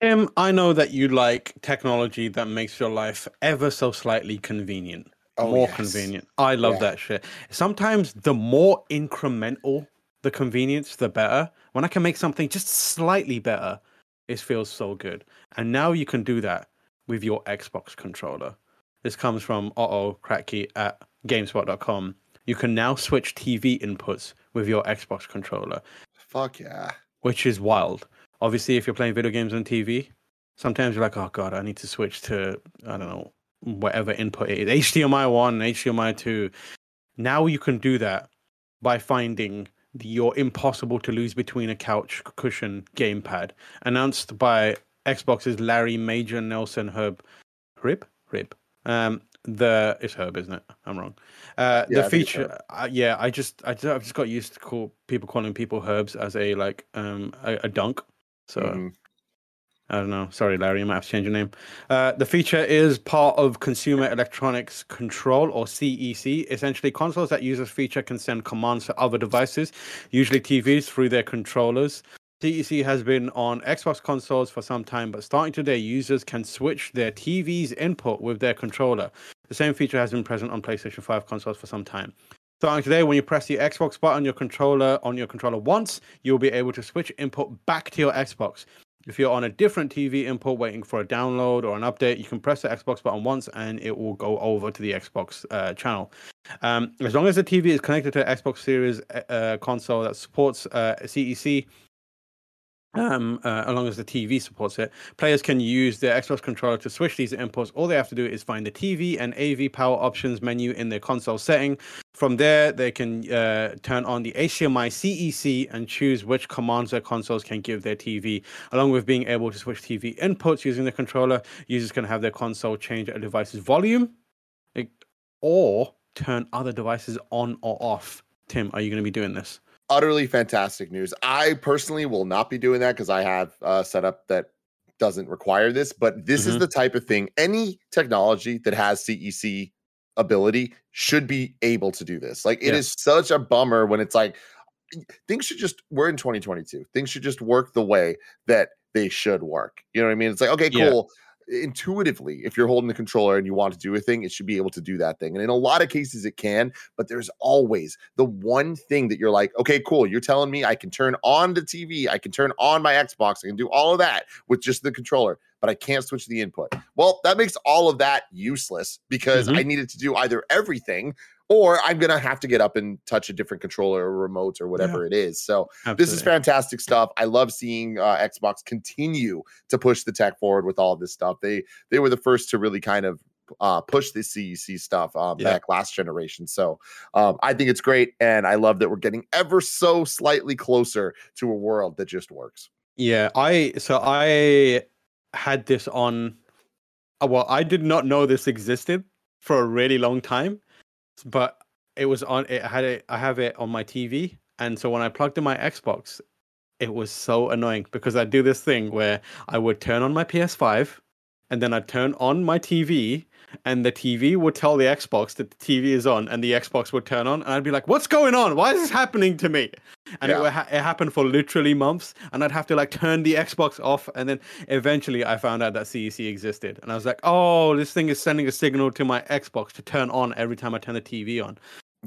Tim, I know that you like technology that makes your life ever so slightly convenient. Oh, more yes. convenient. I love Yeah. that shit. Sometimes the more incremental the convenience, the better. When I can make something just slightly better, it feels so good. And now you can do that with your Xbox controller. This comes from Otto Kratky at GameSpot.com. You can now switch TV inputs with your Xbox controller Fuck yeah. which is wild. Obviously, if you're playing video games on TV, sometimes you're like, oh god, I need to switch to I don't know whatever input it is, HDMI one, HDMI two. Now you can do that by finding your impossible to lose between a couch cushion gamepad, announced by Xbox's Larry Major Nelson Herb, Rib, Rib. Um, the it's Herb, isn't it? I'm wrong. Uh, Yeah, the feature, uh, yeah, I just, I just, I've just got used to call people calling people herbs as a like um a, a dunk. So Mhm. I don't know. Sorry, Larry, you might have to change your name. Uh, the feature is part of Consumer Electronics Control or CEC. Essentially, consoles that use this feature can send commands to other devices, usually TVs, through their controllers. CEC has been on Xbox consoles for some time, but starting today, users can switch their TV's input with their controller. The same feature has been present on PlayStation 5 consoles for some time. Starting today, when you press the Xbox button on your controller on your controller once, you'll be able to switch input back to your Xbox. If you're on a different TV input waiting for a download or an update, you can press the Xbox button once and it will go over to the Xbox uh, channel. Um, as long as the TV is connected to Xbox Series uh, console that supports uh, CEC, um, uh, as long as the TV supports it, players can use their Xbox controller to switch these inputs. All they have to do is find the TV and AV power options menu in their console setting. From there, they can uh, turn on the HDMI CEC and choose which commands their consoles can give their TV. Along with being able to switch TV inputs using the controller, users can have their console change a device's volume or turn other devices on or off. Tim, are you going to be doing this? Utterly fantastic news. I personally will not be doing that because I have a setup that doesn't require this, but this is Mhm. the type of thing any technology that has CEC ability should be able to do this. Like it Yeah. is such a bummer when it's like things should just we're in 2022. Things should just work the way that they should work. You know what I mean? It's like, okay, Yeah. Intuitively, if you're holding the controller and you want to do a thing, it should be able to do that thing. And in a lot of cases, it can, but there's always the one thing that you're like, okay, cool. You're telling me I can turn on the TV, I can turn on my Xbox, I can do all of that with just the controller, but I can't switch the input. Well, that makes all of that useless because Mhm. I needed to do either everything or I'm going to have to get up and touch a different controller or remote or whatever it is. So, this is fantastic stuff. I love seeing uh, Xbox continue to push the tech forward with all this stuff. They they were the first to really kind of uh, push the CEC stuff um, Yeah. back last generation. So um, I think it's great, and I love that we're getting ever so slightly closer to a world that just works. Yeah, I so I had this on. uh, Well, I did not know this existed for a really long time, but it was on. It had it. I have it on my TV, and so when I plugged in my Xbox, it was so annoying because I do this thing where I would turn on my PS5, and then I'd turn on my TV, and the TV would tell the Xbox that the TV is on, and the Xbox would turn on, and I'd be like, "What's going on? Why is this happening to me?" And it, Yeah. would ha- it happened for literally months, and I'd have to like turn the Xbox off, and then eventually I found out that CEC existed, and I was like, "Oh, this thing is sending a signal to my Xbox to turn on every time I turn the TV on."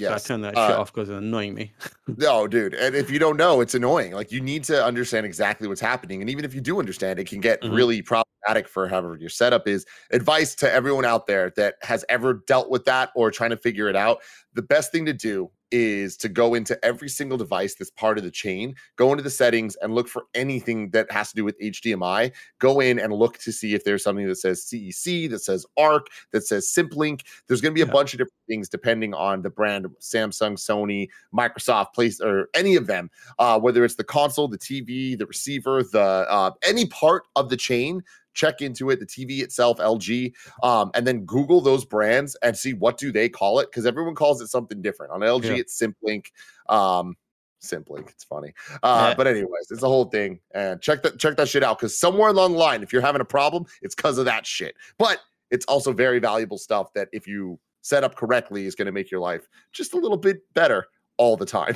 So I Yes. turned that Uh, shit off because it's annoying me. No, dude. And if you don't know, it's annoying. Like you need to understand exactly what's happening. And even if you do understand, it can get Mhm. really problematic for however your setup is. Advice to everyone out there that has ever dealt with that or trying to figure it out. The best thing to do is to go into every single device that's part of the chain, go into the settings and look for anything that has to do with HDMI. Go in and look to see if there's something that says CEC, that says ARC, that says Simplink. There's going to be a Yeah. bunch of different things depending on the brand Samsung, Sony, Microsoft, place or any of them, uh, whether it's the console, the TV, the receiver, the uh, any part of the chain. Check into it, the TV itself, LG, um, and then Google those brands and see what do they call it because everyone calls it something different. On LG, Yeah. it's Simplink. Um, Simplink, it's funny, uh, Yeah. but anyways, it's a whole thing. And check that check that shit out because somewhere along the line, if you're having a problem, it's because of that shit. But it's also very valuable stuff that if you set up correctly is going to make your life just a little bit better all the time.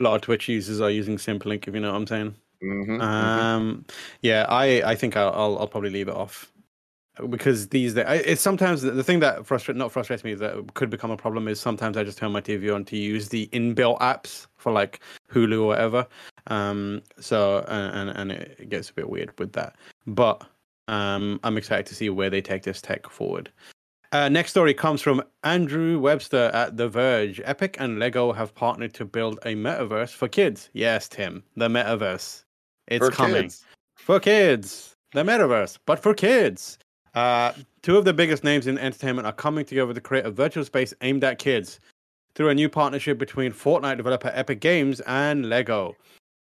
A lot of Twitch users are using Simplink, if you know what I'm saying. Mhm, mhm. Um, yeah, I I think I'll I'll, probably leave it off because these it's sometimes the, thing that frustrates not frustrates me that could become a problem is sometimes I just turn my TV on to use the inbuilt apps for like Hulu or whatever. Um, so and, and it gets a bit weird with that, but um, I'm excited to see where they take this tech forward. Uh, next story comes from Andrew Webster at The Verge. Epic and Lego have partnered to build a metaverse for kids. Yes, Tim, the metaverse. It's For coming kids. for kids. The metaverse, but for kids. Uh, two of the biggest names in entertainment are coming together to create a virtual space aimed at kids through a new partnership between Fortnite developer Epic Games and Lego.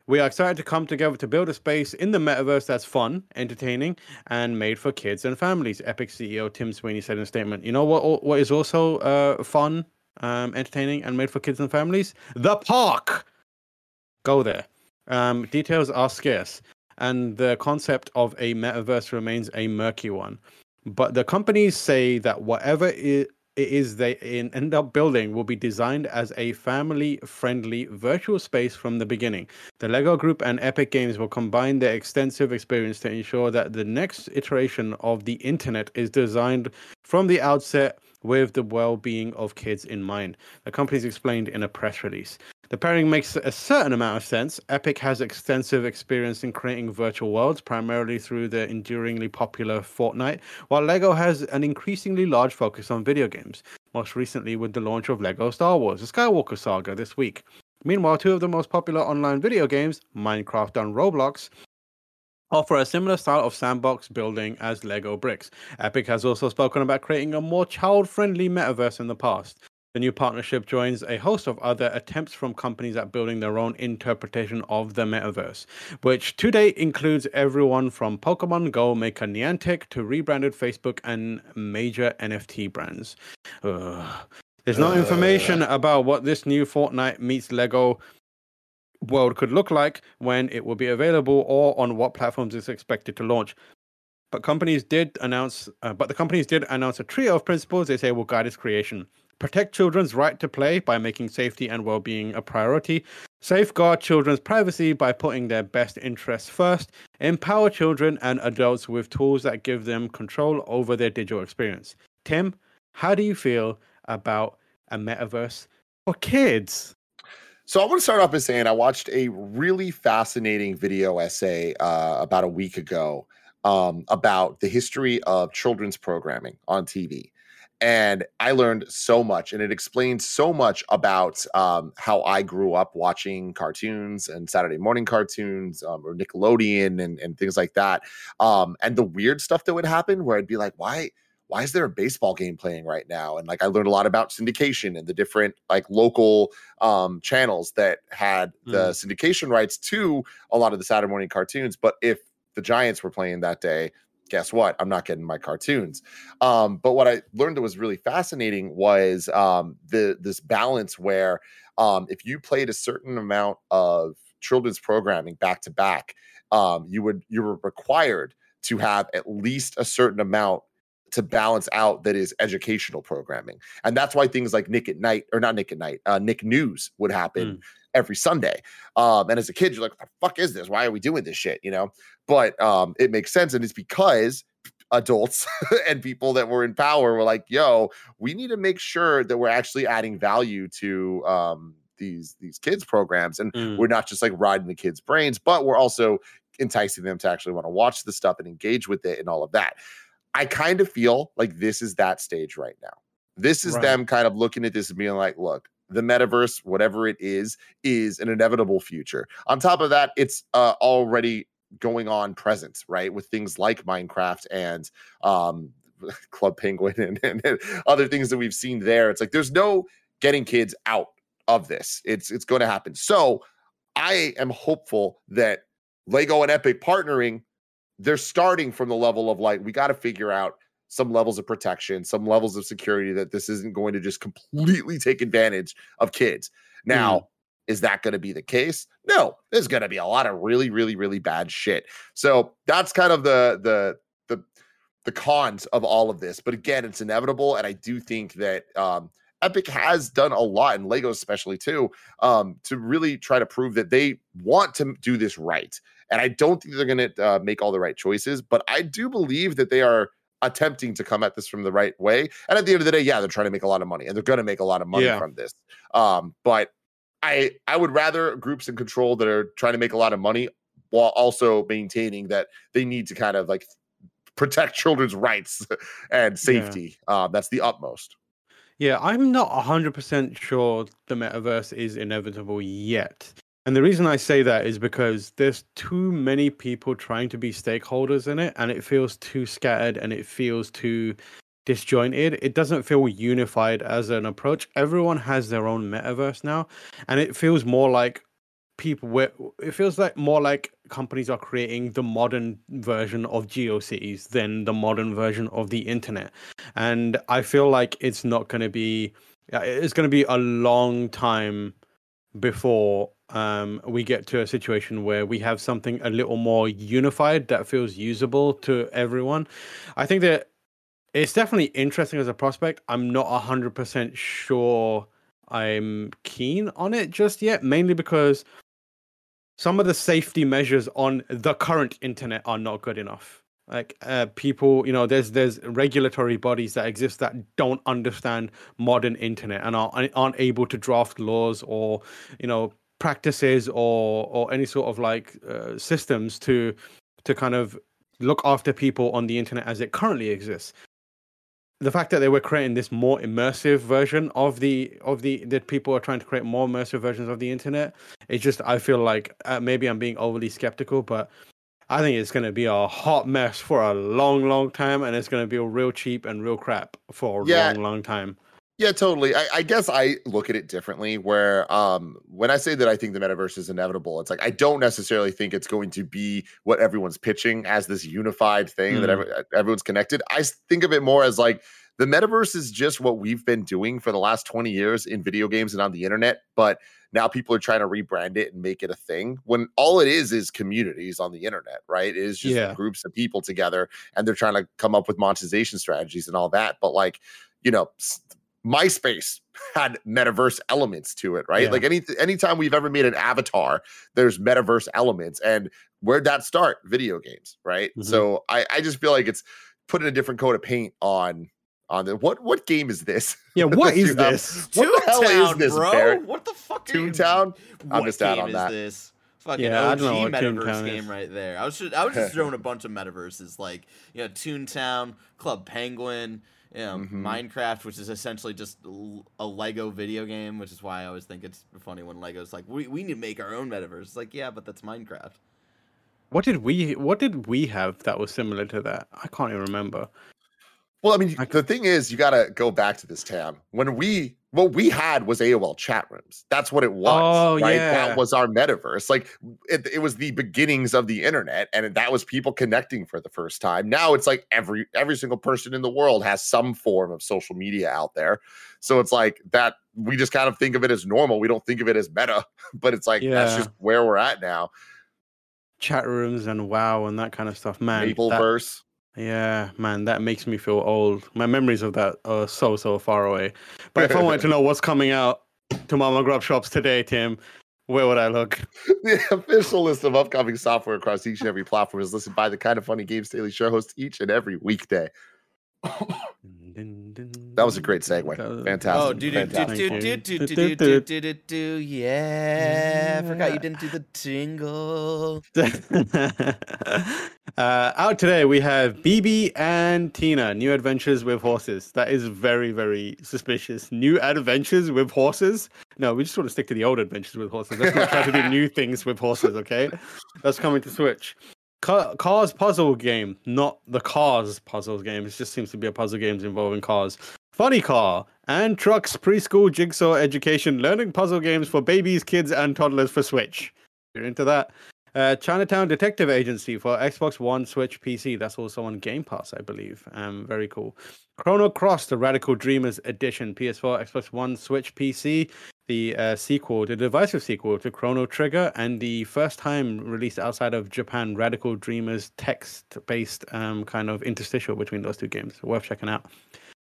We are excited to come together to build a space in the metaverse that's fun, entertaining, and made for kids and families. Epic CEO Tim Sweeney said in a statement. You know what? What is also uh, fun, um, entertaining, and made for kids and families? The park. Go there. Um, details are scarce, and the concept of a metaverse remains a murky one. But the companies say that whatever it is they end up building will be designed as a family friendly virtual space from the beginning. The Lego Group and Epic Games will combine their extensive experience to ensure that the next iteration of the internet is designed from the outset with the well being of kids in mind. The companies explained in a press release. The pairing makes a certain amount of sense. Epic has extensive experience in creating virtual worlds, primarily through the enduringly popular Fortnite, while LEGO has an increasingly large focus on video games, most recently with the launch of LEGO Star Wars The Skywalker Saga this week. Meanwhile, two of the most popular online video games, Minecraft and Roblox, offer a similar style of sandbox building as Lego bricks. Epic has also spoken about creating a more child friendly metaverse in the past. The new partnership joins a host of other attempts from companies at building their own interpretation of the metaverse, which to date includes everyone from Pokemon Go maker Niantic to rebranded Facebook and major NFT brands. Ugh. There's no information about what this new Fortnite meets Lego world could look like when it will be available or on what platforms it's expected to launch. But companies did announce, uh, but the companies did announce a trio of principles they say will guide its creation. Protect children's right to play by making safety and well-being a priority. Safeguard children's privacy by putting their best interests first. Empower children and adults with tools that give them control over their digital experience. Tim, how do you feel about a metaverse for kids? So I want to start off by saying I watched a really fascinating video essay uh, about a week ago um, about the history of children's programming on TV. And I learned so much, and it explained so much about um, how I grew up watching cartoons and Saturday morning cartoons um, or Nickelodeon and, and things like that. Um, and the weird stuff that would happen where I'd be like, why? why is there a baseball game playing right now and like i learned a lot about syndication and the different like local um channels that had the mm. syndication rights to a lot of the saturday morning cartoons but if the giants were playing that day guess what? I'm not getting my cartoons. Um, but what I learned that was really fascinating was um, the this balance where um, if you played a certain amount of children's programming back to back, um, you would you were required to have at least a certain amount to balance out that is educational programming. And that's why things like Nick at Night or not Nick at Night, uh, Nick News would happen mm. Every Sunday. Um, and as a kid, you're like, what the fuck is this? Why are we doing this shit? You know, but um, it makes sense. And it's because adults and people that were in power were like, yo, we need to make sure that we're actually adding value to um, these these kids programs and mm. we're not just like riding the kids brains but we're also enticing them to actually want to watch the stuff and engage with it and all of that I kind of feel like this is that stage right now. This is right. them kind of looking at this and being like, look, the metaverse, whatever it is, is an inevitable future. On top of that, it's uh, already going on present, right? With things like Minecraft and um, Club Penguin and, and, other things that we've seen there. It's like there's no getting kids out of this. It's it's going to happen. So I am hopeful that Lego and Epic partnering they're starting from the level of like we got to figure out some levels of protection, some levels of security that this isn't going to just completely take advantage of kids. Now, mm. is that going to be the case? No, there's going to be a lot of really, really, really bad shit. So that's kind of the the the the cons of all of this. But again, it's inevitable, and I do think that um, Epic has done a lot, and Lego especially too, um, to really try to prove that they want to do this right. And I don't think they're going to uh, make all the right choices, but I do believe that they are attempting to come at this from the right way. And at the end of the day, yeah, they're trying to make a lot of money, and they're going to make a lot of money yeah. from this. Um, but I I would rather groups in control that are trying to make a lot of money while also maintaining that they need to kind of like protect children's rights and safety. Yeah. Uh, that's the utmost. Yeah, I'm not 100% sure the metaverse is inevitable yet. And the reason I say that is because there's too many people trying to be stakeholders in it, and it feels too scattered and it feels too disjointed. It doesn't feel unified as an approach. Everyone has their own metaverse now, and it feels more like people where it feels like more like companies are creating the modern version of GeoCities than the modern version of the internet. And I feel like it's not going to be uh, it's going to be a long time before um, we get to a situation where we have something a little more unified that feels usable to everyone. I think that it's definitely interesting as a prospect. I'm not 100% sure I'm keen on it just yet, mainly because some of the safety measures on the current internet are not good enough like uh, people you know there's there's regulatory bodies that exist that don't understand modern internet and are, aren't able to draft laws or you know practices or or any sort of like uh, systems to to kind of look after people on the internet as it currently exists the fact that they were creating this more immersive version of the of the that people are trying to create more immersive versions of the internet it's just i feel like uh, maybe i'm being overly skeptical but i think it's going to be a hot mess for a long long time and it's going to be real cheap and real crap for a yeah. long long time yeah, totally. I, I, guess I look at it differently. Where um, when I say that I think the metaverse is inevitable, it's like I don't necessarily think it's going to be what everyone's pitching as this unified thing mm. that every, everyone's connected. I think of it more as like the metaverse is just what we've been doing for the last 20 years in video games and on the internet, but now people are trying to rebrand it and make it a thing when all it is is communities on the internet, right? It is just Yeah. groups of people together and they're trying to come up with monetization strategies and all that. But like, you know, MySpace had metaverse elements to it, right? Yeah. Like any anytime we've ever made an avatar, there's metaverse elements. And where'd that start? Video games, right? Mhm. So I, I just feel like it's putting a different coat of paint on on the what what game is this? Yeah, what is You is this? What the hell is Toontown, this, bro? Barrett? What the fuck? are you- Toontown? I What missed out game on is that. this? Fucking Yeah, I OG don't know metaverse game is. right there. I was just, I was just throwing a bunch of metaverses like you know Toontown, Club Penguin, you know, Mhm. Minecraft, which is essentially just a Lego video game, which is why I always think it's funny when Lego's like, we, we need to make our own metaverse. It's like, yeah, but that's Minecraft. What did we what did we have that was similar to that? I can't even remember. Well, I mean, I- the thing is, you got to go back to this town. When we, what we had was AOL chat rooms. That's what it was. Oh, right? yeah. That was our metaverse. Like it, it was the beginnings of the internet, and that was people connecting for the first time. Now it's like every every single person in the world has some form of social media out there. So it's like that. We just kind of think of it as normal. We don't think of it as meta, but it's like yeah. that's just where we're at now. Chat rooms and WoW and that kind of stuff, man. that- Mapleverse. Yeah, man, that makes me feel old. My memories of that are so so far away. But if I wanted to know what's coming out to Mama Grub shops today, Tim, where would I look? The official list of upcoming software across each and every platform is listed by the kind of funny games daily show host each and every weekday. That was a great segue. Fantastic. Oh, do do do Fantastic. do do do do do do do do do yeah. I forgot you didn't do the tingle. uh, out today we have Bibi and Tina, New Adventures with Horses. That is very, very suspicious. New adventures with horses? No, we just want to stick to the old adventures with horses. Let's not try to do new things with horses, okay? That's coming to Switch. Ca- Cars puzzle game, not the Cars puzzle game. It just seems to be a puzzle games involving cars. Funny Car and Trucks preschool jigsaw education learning puzzle games for babies, kids, and toddlers for Switch. You're into that. Uh, Chinatown Detective Agency for Xbox One, Switch, PC. That's also on Game Pass, I believe. Um, very cool. Chrono Cross, the Radical Dreamers Edition, PS4, Xbox One, Switch, PC. The uh, sequel, the divisive sequel to Chrono Trigger, and the first time released outside of Japan, Radical Dreamers text-based um, kind of interstitial between those two games. Worth checking out.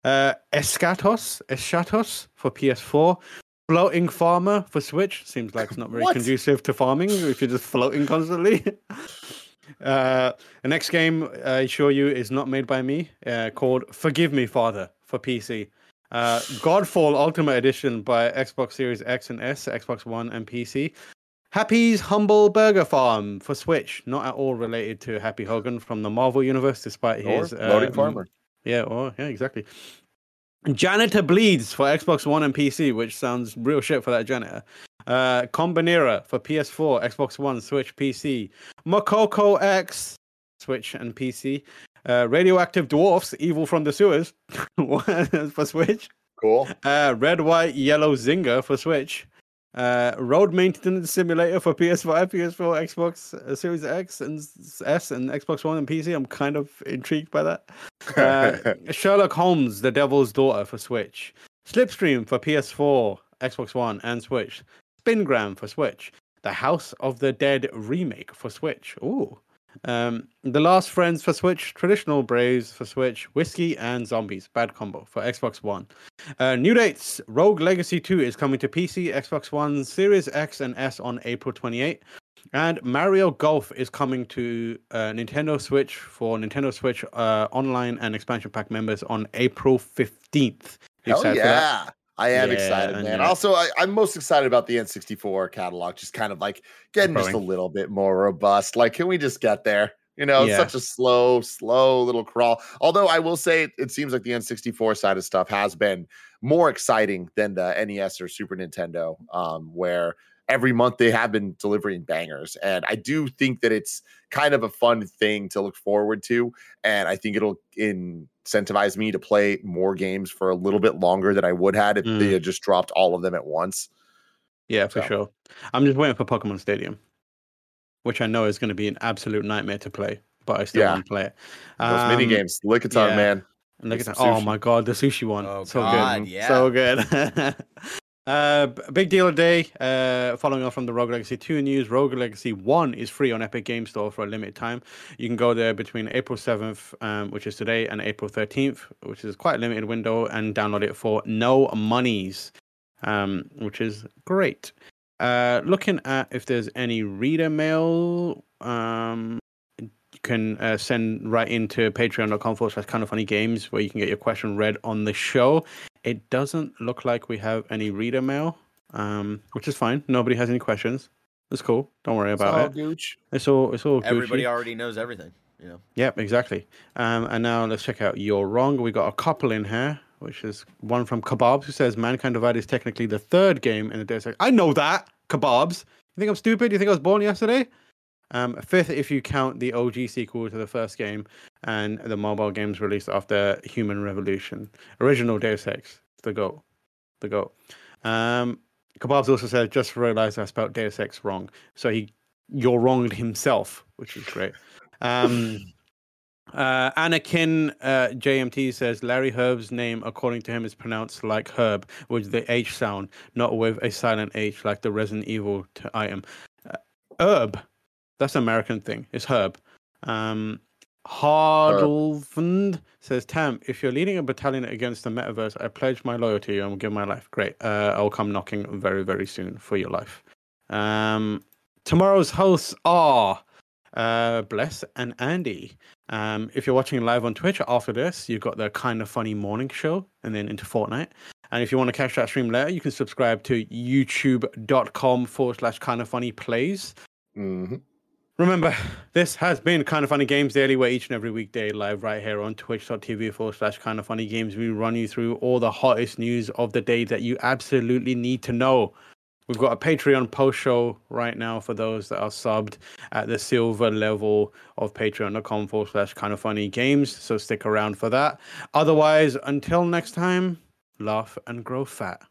Uh, Escatos, Eschatos for PS4. Floating Farmer for Switch. Seems like it's not very What? conducive to farming if you're just floating constantly. uh, the next game I assure you is not made by me, uh, called Forgive Me, Father for PC. Uh, Godfall Ultimate Edition by Xbox Series X and S, Xbox One, and PC. Happy's Humble Burger Farm for Switch, not at all related to Happy Hogan from the Marvel Universe, despite Or his loading um, farmer. yeah, or yeah, exactly. Janitor Bleeds for Xbox One and PC, which sounds real shit for that janitor. Uh, Kombinera for PS4, Xbox One, Switch, PC. Makoko X, Switch and PC. Uh, Radioactive Dwarfs, Evil from the Sewers for Switch. Cool. Uh, Red, White, Yellow Zinger for Switch. Uh, Road Maintenance Simulator for PS5, PS4, Xbox uh, Series X and S, and Xbox One and PC. I'm kind of intrigued by that. Uh, Sherlock Holmes, The Devil's Daughter for Switch. Slipstream for PS4, Xbox One, and Switch. Spingram for Switch. The House of the Dead remake for Switch. Ooh. Um, the Last Friends for Switch, Traditional Braves for Switch, Whiskey and Zombies, bad combo for Xbox One. Uh, new dates: Rogue Legacy 2 is coming to PC, Xbox One, Series X and S on April 28, and Mario Golf is coming to uh, Nintendo Switch for Nintendo Switch uh, online and expansion pack members on April 15th. You Hell excited for that? yeah. I am Yeah, excited, man. yeah. Also, I, I'm most excited about the N64 catalog, just kind of like getting just a little bit more robust. Like, can we just get there? You know, Yeah. such a slow, slow little crawl. Although I will say it, it seems like the N64 side of stuff has been more exciting than the NES or Super Nintendo, um, where every month they have been delivering bangers. And I do think that it's kind of a fun thing to look forward to. And I think it'll incentivize me to play more games for a little bit longer than I would had if Mm. they had just dropped all of them at once. Yeah, for So. sure. I'm just waiting for Pokemon Stadium, which I know is going to be an absolute nightmare to play, but I still Yeah. want to play it. Those mini Um, games, lick a yeah. man. And look at that. Oh my god, the sushi one. Oh, so God, good. yeah. So good. Uh, big deal today. Uh, following on from the Rogue Legacy 2 news, Rogue Legacy 1 is free on Epic Game Store for a limited time. You can go there between April 7th, um, which is today, and April 13th, which is quite a limited window, and download it for no monies, um, which is great. Uh, looking at if there's any reader mail, um, can uh, send right into patreon.com forward slash kind of funny games where you can get your question read on the show. It doesn't look like we have any reader mail, um, which is fine. Nobody has any questions. It's cool. Don't worry It's about all it. gooch. It's all it's all Everybody Gucci. already knows everything. You know. Yep, exactly. Um, and now let's check out You're Wrong. We got a couple in here, which is one from Kebabs who says Mankind Divided is technically the third game in the Deus Ex. I know that, Kebabs. You think I'm stupid? You think I was born yesterday? Um, fifth, if you count the OG sequel to the first game and the mobile games released after Human Revolution. Original Deus Ex, the GOAT. The GOAT. Um, Kebabs also said, just realized I spelled Deus Ex wrong. So he, you're wronged himself, which is great. Um, uh, Anakin uh, JMT says Larry Herb's name, according to him, is pronounced like Herb, with the H sound, not with a silent H like the Resident Evil item. Uh, Herb, that's an American thing. It's Herb. Um, says, Tam, if you're leading a battalion against the metaverse, I pledge my loyalty and will give my life. Great. Uh, I'll come knocking very, very soon for your life. Um, tomorrow's hosts are uh, Bless and Andy. Um, if you're watching live on Twitch after this, you've got the kind of funny morning show and then into Fortnite. And if you want to catch that stream later, you can subscribe to youtube.com forward slash kind of funny plays. hmm Remember, this has been Kind of Funny Games Daily, where each and every weekday live right here on twitch.tv forward slash kind of funny games, we run you through all the hottest news of the day that you absolutely need to know. We've got a Patreon post show right now for those that are subbed at the silver level of patreon.com forward slash kind of funny games. So stick around for that. Otherwise, until next time, laugh and grow fat.